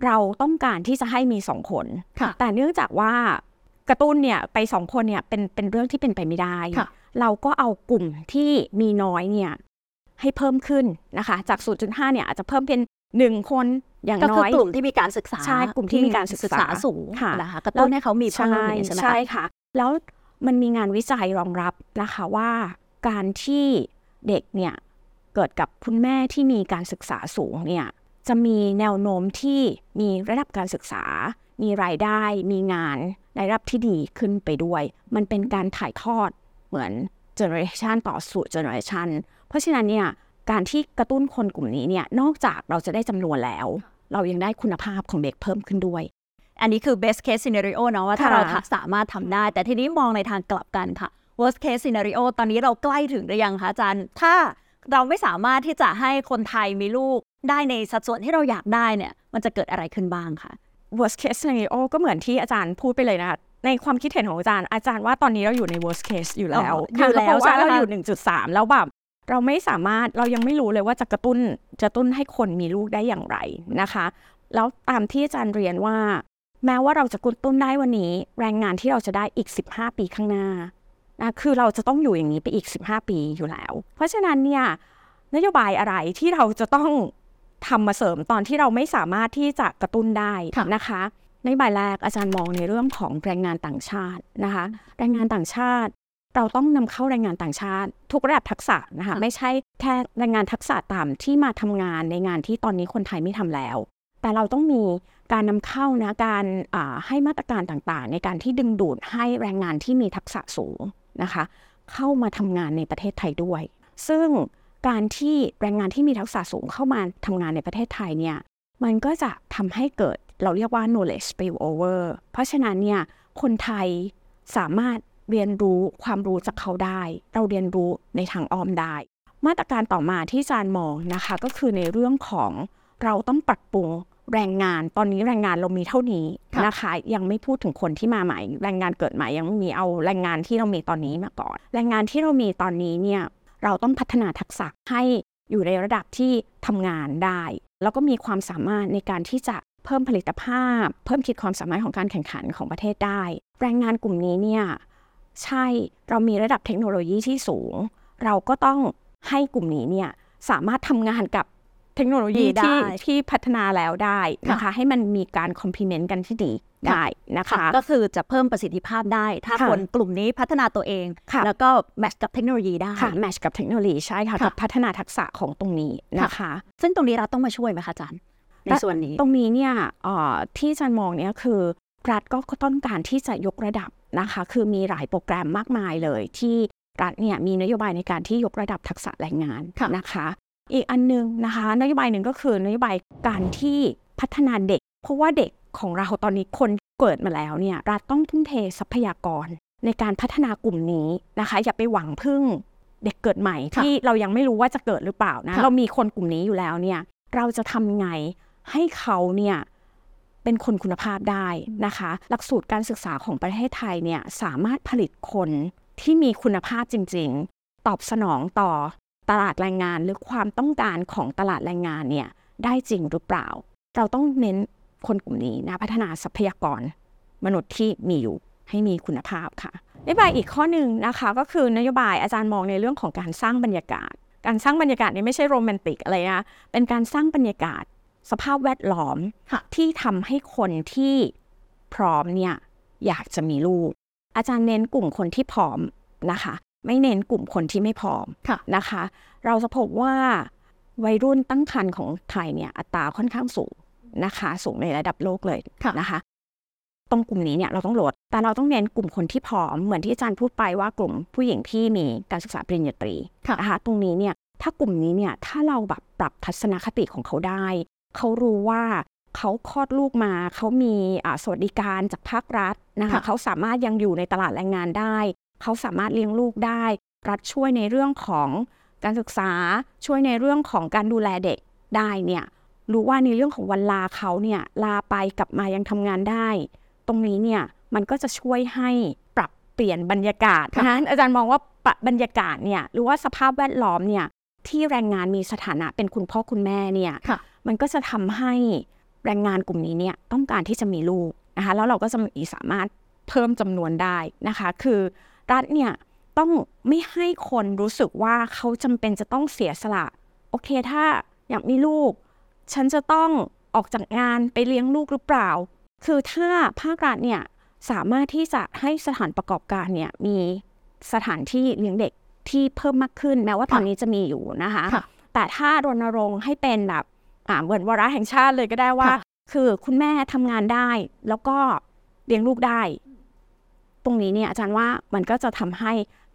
เราต้องการที่จะให้มีสองคนค่ะแต่เนื่องจากว่ากระตุ้นเนี่ยไปสองคนเนี่ยเป็นเป็นเรื่องที่เป็นไปไม่ได้ค่ะเราก็เอากลุ่มที่มีน้อยเนี่ยให้เพิ่มขึ้นนะคะ จาก 0.5 เนี่ยอาจจะเพิ่มเป็น 1 คน อย่างก็น้คืออยกลุ่มที่มีการศึกษาใช่กลุ่มที่มีการศึกษาสูงค่ะนะคะกระตุ้นให้เขามีเพิ่มอย่างนี้ใช่ไหมคะใช่ค่ะ แล้วมันมีงานวิจัยรองรับนะคะว่า การที่เด็กเนี่ยเกิดกับคุณแม่ที่มีการศึกษาสูงเนี่ยจะมีแนวโน้มที่มีระดับการศึกษา มีรายได้ มีงานในระดับที่ดีขึ้นไปด้วย มันเป็นการถ่ายทอดเหมือนเจเนอเรชันต่อสู่เจเนอเรชันเพราะฉะนั้นเนี่ยการที่กระตุ้นคนกลุ่มนี้เนี่ยนอกจากเราจะได้จำนวนแล้ว เรายังได้คุณภาพของเด็กเพิ่มขึ้นด้วย อันนี้คือ best case scenario เนาะว่าถ้าค่ะเราสามารถทำได้ แต่ทีนี้มองในทางกลับกันค่ะ worst case scenario ตอนนี้เราใกล้ถึงหรือยังคะอาจารย์ ถ้าเราไม่สามารถที่จะให้คนไทยมีลูกได้ในสัดส่วนที่เราอยากได้เนี่ย มันจะเกิดอะไรขึ้นบ้างคะ worst case scenario ก็เหมือนที่อาจารย์พูดไปเลยนะคะในความคิดเห็นของอาจารย์อาจารย์ว่าตอนนี้เราอยู่ใน worst case อยู่แล้วอ๋ออยู่แล้วเพราะว่าใช่ไหมเราคะอยู่ 1.3 แล้วแบบ เราไม่สามารถเรายังไม่รู้เลยว่าจะกระตุ้นจะตุ้นให้คนมีลูกได้อย่างไรนะคะ แล้วตามที่อาจารย์เรียนว่า แม้ว่าเราจะกระตุ้นได้วันนี้ แรงงานที่เราจะได้อีก 15 ปีข้างหน้านะคือเราจะต้องอยู่อย่างนี้ไปอีก 15 ปีอยู่แล้ว เพราะฉะนั้นเนี่ยนโยบายอะไรที่เราจะต้องทำมาเสริมตอนที่เราไม่สามารถที่จะกระตุ้นได้ค่ะนะคะในใบแรกอาจารย์มองในเรื่องของแรงงานต่างชาตินะคะ แรงงานต่างชาติ เราต้องนำเข้าแรงงานต่างชาติ ทุกระดับทักษะนะคะค่ะไม่ใช่แค่แรงงานทักษะต่ำที่มาทำงานในงานที่ตอนนี้คนไทยไม่ทำแล้ว แต่เราต้องมีการนำเข้านะการอ่าให้มาตรการต่างๆ ในการที่ดึงดูดให้แรงงานที่มีทักษะสูงนะคะ เข้ามาทำงานในประเทศไทยด้วย ซึ่งการที่แรงงานที่มีทักษะสูงเข้ามาทำงานในประเทศไทยเนี่ยมันก็จะทำให้เกิดเราเรียกว่า knowledge spillover เพราะฉะนั้นเนี่ยคนไทยสามารถ เรียนรู้ความรู้จากเขาได้ เราเรียนรู้ในทางอ้อมได้ มาตรการต่อมาที่อาจารย์มองนะคะ ก็คือในเรื่องของเราต้องปรับปรุงแรงงาน ตอนนี้แรงงานเรามีเท่านี้ค่ะนะคะ ยังไม่พูดถึงคนที่มาใหม่ แรงงานเกิดใหม่ยังไม่มีเอาแรงงานที่เรามีตอนนี้มาก่อน แรงงานที่เรามีตอนนี้เนี่ยเราต้องพัฒนาทักษะให้อยู่ในระดับที่ทำงานได้ แล้วก็มีความสามารถในการที่จะเพิ่มผลิตภาพ เพิ่มขีดความสามารถของการแข่งขันของประเทศได้ แรงงานกลุ่มนี้เนี่ย ใช่เรามีระดับเทคโนโลยีที่สูง เราก็ต้องให้กลุ่มนี้เนี่ยสามารถทำงานกับเทคโนโลยีได้ที่ที่พัฒนาแล้วได้นะคะ ให้มันมีการคอมพลีเมนต์กันที่ดีได้นะคะก็คือจะเพิ่มประสิทธิภาพได้ ถ้าค่ะคนกลุ่มนี้พัฒนาตัวเองค่ะแล้วก็แมทช์กับเทคโนโลยีได้ค่ะแมชกับเทคโนโลยีใช่ค่ะค่ะกับพัฒนาทักษะของตรงนี้นะคะ ซึ่งตรงนี้รัฐต้องมาช่วยไหมคะอาจารย์ในส่วนนี้ตรงนี้เนี่ยเอ่อที่อาจันมองเนี่ยคือ รัฐก็ต้องการที่จะยกระดับนะคะ คือมีหลายโปรแกรมมากมายเลยที่รัฐเนี่ยมีนโยบายในการที่ยกระดับทักษะแรงงานค่ะนะคะ อีกอันหนึงนะคะ นโยบายหนึ่งก็คือนโยบายการที่พัฒนาเด็ก เพราะว่าเด็กของเราตอนนี้คนเกิดมาแล้วเนี่ยรัฐต้องทุ่มเททรัพยากรในการพัฒนากลุ่มนี้นะคะ อย่าไปหวังพึ่งเด็กเกิดใหม่ค่ะที่เรายังไม่รู้ว่าจะเกิดหรือเปล่านะค่ะเรามีคนกลุ่มนี้อยู่แล้วเนี่ย เราจะทำไงให้เขาเนี่ย เป็นคนคุณภาพได้นะคะ หลักสูตรการศึกษาของประเทศไทยเนี่ยสามารถผลิตคนที่มีคุณภาพจริง ๆ ตอบสนองต่อตลาดแรงงานหรือความต้องการของตลาดแรงงานเนี่ยได้จริงหรือเปล่า เราต้องเน้นคนกลุ่มนี้นะพัฒนาทรัพยากร มนุษย์ที่มีอยู่ให้มีคุณภาพค่ะนโยบายอีกข้อหนึ่งนะคะก็คือนโยบายอาจารย์มองในเรื่องของการสร้างบรรยากาศ การสร้างบรรยากาศนี้ไม่ใช่โรแมนติกอะไรนะเป็นการสร้างบรรยากาศ สภาพแวดล้อมค่ะที่ทำให้คนที่พร้อมเนี่ยอยากจะมีลูก อาจารย์เน้นกลุ่มคนที่พร้อมนะคะ ไม่เน้นกลุ่มคนที่ไม่พร้อมค่ะนะคะ เราจะพบว่าวัยรุ่นตั้งครรภ์ของไทยเนี่ยอัตราค่อนข้างสูงนะคะ สูงในระดับโลกเลยค่ะนะคะตรงกลุ่มนี้เนี่ยเราต้องลด แต่เราต้องเน้นกลุ่มคนที่พร้อม เหมือนที่อาจารย์พูดไปว่ากลุ่มผู้หญิงที่มีการศึกษาปริญญาตรีค่ะนะคะ ตรงนี้เนี่ย ถ้ากลุ่มนี้เนี่ย ถ้าเราแบบปรับทัศนคติของเขาได้ เขารู้ว่าเขาคลอดลูกมา เขามีอ่าสวัสดิการจากภาครัฐนะคะค่ะเขาสามารถยังอยู่ในตลาดแรงงานได้ เขาสามารถเลี้ยงลูกได้ รัฐช่วยในเรื่องของการศึกษาช่วยในเรื่องของการดูแลเด็กได้เนี่ยรู้ว่าในเรื่องของวันลาเขาเนี่ยลาไปกลับมายังทำงานได้ ตรงนี้เนี่ยมันก็จะช่วยให้ปรับเปลี่ยนบรรยากาศนะคะอาจารย์มองว่าปรับบรรยากาศเนี่ยหรือว่าสภาพแวดล้อมเนี่ยที่แรงงานมีสถานะเป็นคุณพ่อคุณแม่เนี่ยค่ะ มันก็จะทำให้แรงงานกลุ่มนี้เนี่ยต้องการที่จะมีลูกนะคะแล้วเราก็จะมีสามารถเพิ่มจำนวนได้นะคะ คือรัฐเนี่ยต้องไม่ให้คนรู้สึกว่าเขาจำเป็นจะต้องเสียสละ โอเคถ้าอยากมีลูก ฉันจะต้องออกจากงานไปเลี้ยงลูกหรือเปล่า คือถ้าภาครัฐเนี่ยสามารถที่จะให้สถานประกอบการเนี่ยมีสถานที่เลี้ยงเด็กที่เพิ่มมากขึ้น แม้ว่าตอนนี้จะมีอยู่นะคะค่ะแต่ถ้ารณรงค์ให้เป็นแบบอ่า เหมือนวาระแห่งชาติเลยก็ได้ว่าค่ะคือคุณแม่ทำงานได้ แล้วก็เลี้ยงลูกได้ ตรงนี้เนี่ยอาจารย์ว่ามันก็จะทำให้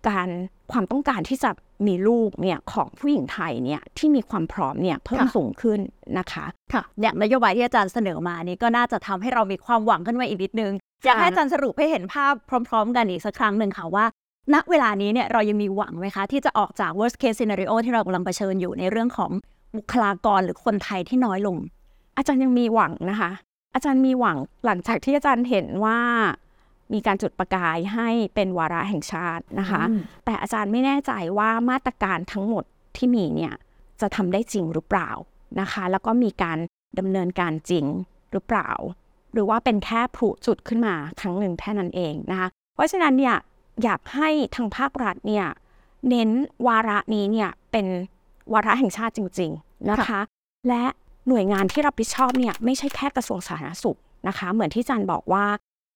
การความต้องการที่จะมีลูกเนี่ยของผู้หญิงไทยเนี่ยที่มีความพร้อมเนี่ยเพิ่มค่ะสูงขึ้นนะคะค่ะอย่างนโยบายที่อาจารย์เสนอมานี้ก็น่าจะทำให้เรามีความหวังขึ้นมาอีกนิดนึงอยากให้อาจารย์สรุปให้เห็นภาพพร้อม ๆ กันอีกสักครั้งหนึ่งค่ะว่า ณเวลานี้เนี่ยเรายังมีหวังไหมคะ ที่จะออกจาก worst case scenario ที่เรากำลังเผชิญอยู่ในเรื่องของ บุคลากรหรือคนไทยที่น้อยลง อาจารย์ยังมีหวังนะคะ อาจารย์มีหวังหลังจากที่อาจารย์เห็นว่ามีการจุดประกายให้เป็นวาระแห่งชาตินะคะอืมแต่อาจารย์ไม่แน่ใจว่ามาตรการทั้งหมดที่มีเนี่ยจะทำได้จริงหรือเปล่านะคะ แล้วก็มีการดำเนินการจริงหรือเปล่า หรือว่าเป็นแค่ผุจุดขึ้นมาครั้งหนึ่งแค่นั้นเองนะคะ เพราะฉะนั้นเนี่ยอยากให้ทางภาครัฐเนี่ยเน้นวาระนี้เนี่ยเป็น วาระแห่งชาติจริง ๆนะคะ และหน่วยงานที่รับผิดชอบเนี่ยไม่ใช่แค่กระทรวงสาธารณสุขนะคะ เหมือนที่อาจารย์บอกว่า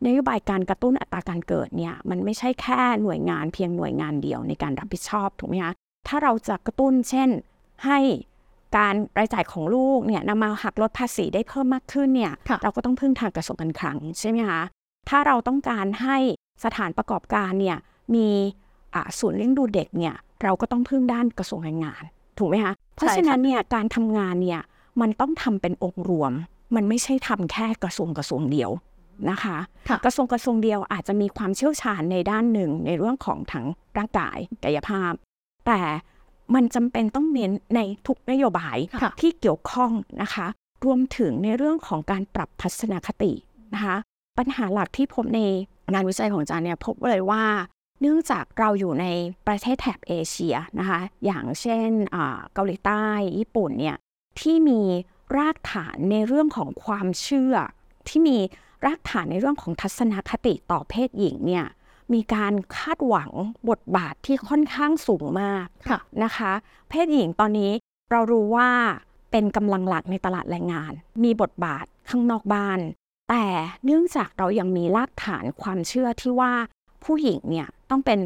นโยบายการกระตุ้นอัตราการเกิดเนี่ยมันไม่ใช่แค่หน่วยงานเพียงหน่วยงานเดียวในการรับผิดชอบถูกไหมคะถ้าเราจะกระตุ้นเช่น ให้การรายจ่ายของลูกเนี่ยนำมาหักลดภาษีได้เพิ่มมากขึ้นเนี่ยค่ะเราก็ต้องพึ่งทางกระทรวงการคลังใช่ไหมคะถ้าเราต้องการให้สถานประกอบการเนี่ยมีอ่าศูนย์เลี้ยงดูเด็กเนี่ยเราก็ต้องพึ่งด้านกระทรวงแรงงาน ถูกไหมคะเพราะฉะนั้นเนี่ยการทำงานเนี่ยมันต้องทำเป็นองค์รวม มันไม่ใช่ทำแค่กระทรวงกระทรวงเดียวนะคะค่ะกระทรวงกระทรวงเดียวอาจจะมีความเชี่ยวชาญในด้านหนึ่งในเรื่องของทั้งร่างกายกายภาพ แต่มันจำเป็นต้องเน้นในทุกนโยบายค่ะที่เกี่ยวข้องนะคะ รวมถึงในเรื่องของการปรับทัศนคตินะคะ ปัญหาหลักที่พบในงานวิจัยของอาจารย์เนี่ยพบเลยว่า เนื่องจากเราอยู่ในประเทศแถบเอเชียนะคะ อย่างเช่นเกาหลีใต้ ญี่ปุ่นเนี่ยที่มีรากฐานในเรื่องของความเชื่อ ที่มีรากฐานในเรื่องของทัศนคติต่อเพศหญิงเนี่ยมีการคาดหวังบทบาทที่ค่อนข้างสูงมากะนะคะ เพศหญิงตอนนี้เรารู้ว่าเป็นกำลังหลักในตลาดแรงงาน มีบทบาทข้างนอกบ้าน แต่เนื่องจากเรายังมีรากฐานความเชื่อที่ว่า ผู้หญิงเนี่ยต้องเป็น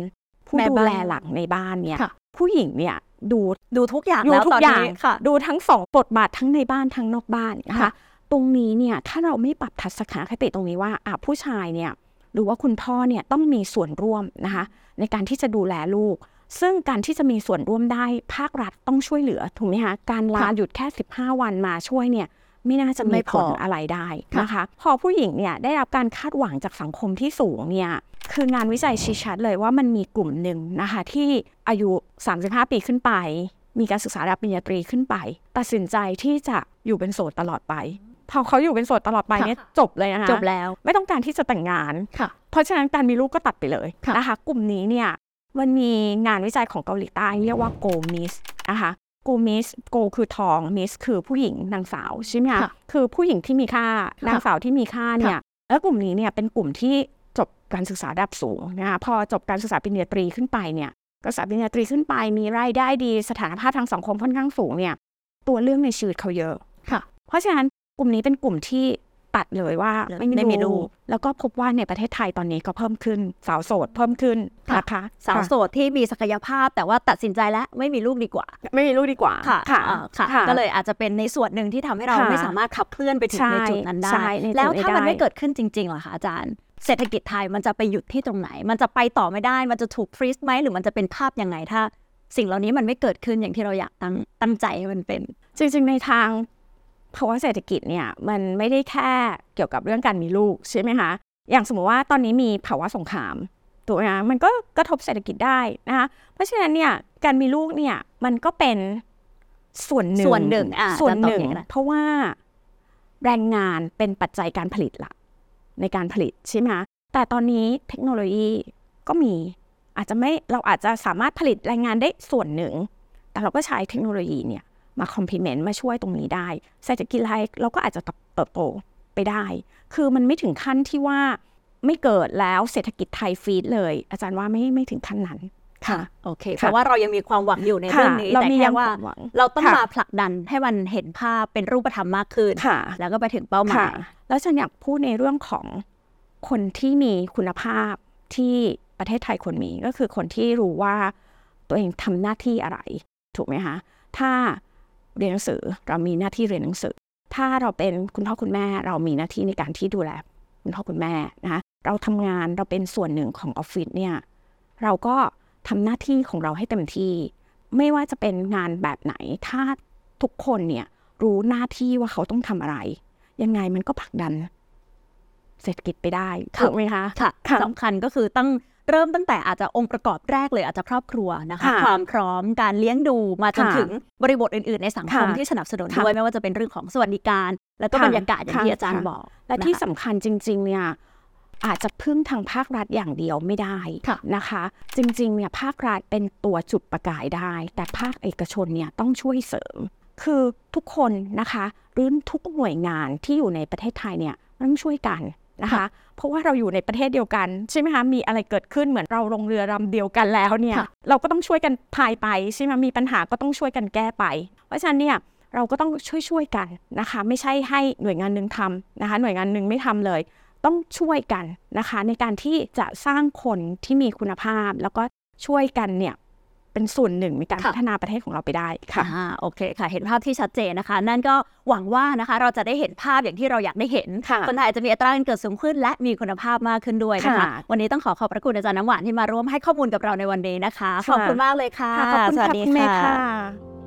ผู้แม่ดูบ้านแลหลักในบ้านเนี่ยค่ะผู้หญิงเนี่ยดูดูทุกอย่างดูแล้วทุตกอนอย่างนี้ค่ะดูทั้งสองบทบาททั้งในบ้านทั้งนอกบ้านนะคะค่ะตรงนี้เนี่ยถ้าเราไม่ปรับทัศนคติตรงนี้ว่าอะผู้ชายเนี่ยหรือว่าคุณพ่อเนี่ยต้องมีส่วนร่วมนะคะในการที่จะดูแลลูก ซึ่งการที่จะมีส่วนร่วมได้ภาครัฐต้องช่วยเหลือถูกไหมคะการลาค่ะหยุดแค่ 15 วันมาช่วยเนี่ย ไม่น่าจะไม่มีพผอลอะไรได้ค่ะนะคะ พอผู้หญิงเนี่ยได้รับการคาดหวังจากสังคมที่สูงเนี่ยคืองานวิจัยชี้ชัดเลยว่ามันมีกลุ่มหนึ่งนะคะที่อายุ 35 ปีขึ้นไป มีการศึกษาระดับปริญญาตรีขึ้นไป ตัดสินใจที่จะอยู่เป็นโสดตลอดไป พอเขาอยู่เป็นโสดตลอดไปเนี่ยจบเลยนะคะจบแล้ว ไม่ต้องการที่จะแต่งงานค่ะเพราะฉะนั้นการมีลูกก็ตัดไปเลยค่ะนะคะ กลุ่มนี้เนี่ยมันมีงานวิจัยของเกาหลีใต้เรียกว่า Go Miss นะคะ Go Miss Go คือทอง Miss คือผู้หญิงนางสาวใช่ไหมคะค่ะคือผู้หญิงที่มีค่านางสาวที่มีค่าเนี่ยแล้วกลุ่มนี้เนี่ยเป็นกลุ่มที่จบการศึกษาระดับสูงนะคะพอจบการศึกษาปริญญาตรีขึ้นไปเนี่ยการศึกษาปริญญาตรีขึ้นไปมีรายได้ดีสถานภาพทางสังคมค่อนข้างสูงเนี่ยตัวเรื่องในชีวิตเขาเยอะค่ะ เพราะฉะนั้นกลุ่มนี้เป็นกลุ่มที่ ตัดเลยว่าไม่ไม่มีมีลูลูกกแล้วก็พบว่าในประเทศไทยตอนนี้ก็เพิ่มขึ้นสาวโสดเพิ่มขึ้นค่ะนะคะสาวโสดที่มีศักยภาพแต่ว่าตัดสินใจแล้วไม่มีลูกดีกว่า ไม่มีลูกดีกว่าค่ะค่ะอ่าค่ะค่ะก็เลยอาจจะเป็นในส่วนหนึ่งที่ทำให้เราค่ะไม่สามารถขับเคลื่อนไปถึงใช่ในจุดนั้นได้ใช่ในจุดแล้วถ้ามันได้ไม่เกิดขึ้นจริงๆล่ะคะอาจารย์เศรษฐกิจไทยมันจะไปหยุดที่ตรงไหน มันจะไปต่อไม่ได้ มันจะถูกฟรีซไหมหรือมันจะเป็นภาพยังไงถ้า สิ่งเหล่านี้มันไม่เกิดขึ้นอย่างที่เราอยากตั้งตั้งใจให้มันเป็น จริงๆในทาง ภาวะเศรษฐกิจเนี่ยมันไม่ได้แค่เกี่ยวกับเรื่องการมีลูกใช่ไหมคะอย่างสมมติว่าตอนนี้มีภาวะสงครามถูกไหมคะมันก็กระทบเศรษฐกิจได้นะคะเพราะฉะนั้นเนี่ยการมีลูกเนี่ยมันก็เป็นส่วนหนึ่งส่วนหนึ่งอะส่วนจะตอบหนึ่งอย่างนั้นเพราะว่าแรงงานเป็นปัจจัยการผลิตหลักในการผลิตใช่ไหมคะแต่ตอนนี้เทคโนโลยีก็มีอาจจะไม่เราอาจจะสามารถผลิตแรงงานได้ส่วนหนึ่ง แต่เราก็ใช้เทคโนโลยีเนี่ย มาคอมพลีเมนต์มาช่วยตรงนี้ได้เศรษฐกิจไทยเราก็อาจจะเติบโตไปได้ คือมันไม่ถึงขั้นที่ว่าไม่เกิดแล้วเศรษฐกิจไทยฟีดเลย อาจารย์ว่าไม่ไม่ถึงขั้นนั้นค่ะโอเคค่ะเพราะว่าเรายังมีความหวังอยู่ในเรื่องนี้เราแต่มีแค่ยังว่าความหวังเราต้องค่ะมาผลักดันให้มันเห็นภาพเป็นรูปธรรมมากขึ้นค่ะแล้วก็ไปถึงเป้าหมาค่ะยแล้วฉันอยากพูดในเรื่องของคนที่มีคุณภาพที่ประเทศไทยควรมีก็คือคนที่รู้ว่าตัวเองทำหน้าที่อะไร ถูกไหมคะถ้า เรียนหนังสือ เรามีหน้าที่เรียนหนังสือ ถ้าเราเป็นคุณพ่อคุณแม่ เรามีหน้าที่ในการที่ดูแลคุณพ่อคุณแม่นะคะเราทำงานเราเป็นส่วนหนึ่งของออฟฟิศเนี่ยเราก็ทำหน้าที่ของเราให้เต็มที่ ไม่ว่าจะเป็นงานแบบไหน ถ้าทุกคนเนี่ยรู้หน้าที่ว่าเขาต้องทำอะไร ยังไงมันก็ผลักดัน เศรษฐกิจไปได้ค่ะถูกไหมคะค่ะค่ะสำคัญก็คือต้อง เริ่มตั้งแต่อาจจะองค์ประกอบแรกเลยอาจจะครอบครัวนะคะ ค่ะความพร้อมการเลี้ยงดูมาจนค่ะถึงบริบทอื่นๆ ในสังคมค่ะที่สนับสนุนค่ะด้วยไม่ว่าจะเป็นเรื่องของสวัสดิการ แล้วก็ค่ะบรรยากาศอย่างค่ะที่อาจารย์ค่ะ บอกและที่นะคะสำคัญจริง ๆ เนี่ยอาจจะพึ่งทางภาครัฐอย่างเดียวไม่ได้ค่ะ นะคะ จริง ๆ เนี่ยภาครัฐเป็นตัวจุดประกายได้ แต่ภาคเอกชนเนี่ยต้องช่วยเสริม คือทุกคนนะคะหรือทุกหน่วยงานที่อยู่ในประเทศไทยเนี่ยต้องช่วยกัน นะคะค่ะเพราะว่าเราอยู่ในประเทศเดียวกันใช่ไหมคะมีอะไรเกิดขึ้นเหมือนเราลงเรือลำเดียวกันแล้วเนี่ยค่ะเราก็ต้องช่วยกันพายไปใช่ไหมมีปัญหาก็ต้องช่วยกันแก้ไป เพราะฉะนั้นเนี่ยเราก็ต้องช่วยๆกันนะคะ ไม่ใช่ให้หน่วยงานหนึ่งทำนะคะ หน่วยงานหนึ่งไม่ทำเลย ต้องช่วยกันนะคะ ในการที่จะสร้างคนที่มีคุณภาพ แล้วก็ช่วยกันเนี่ย เป็นส่วนหนึ่งในการค่ะพัฒนาประเทศของเราไปได้ค่ะอ่าโอเคค่ะ เห็นภาพที่ชัดเจนนะคะ นั่นก็หวังว่านะคะเราจะได้เห็นภาพอย่างที่เราอยากได้เห็นค่ะคนไทยอาจจะมีอัตราการเกิดสูงขึ้น และมีคุณภาพมากขึ้นด้วยนะคะค่ะวันนี้ต้องขอขอบพระคุณอาจารย์น้ำหวานที่มาร่วมให้ข้อมูลกับเราในวันนี้นะคะค่ะขอบคุณมากเลยค่ะค่ะขอบคุณสวัค่ะสดีคุณเมย์ค่ะค่ะ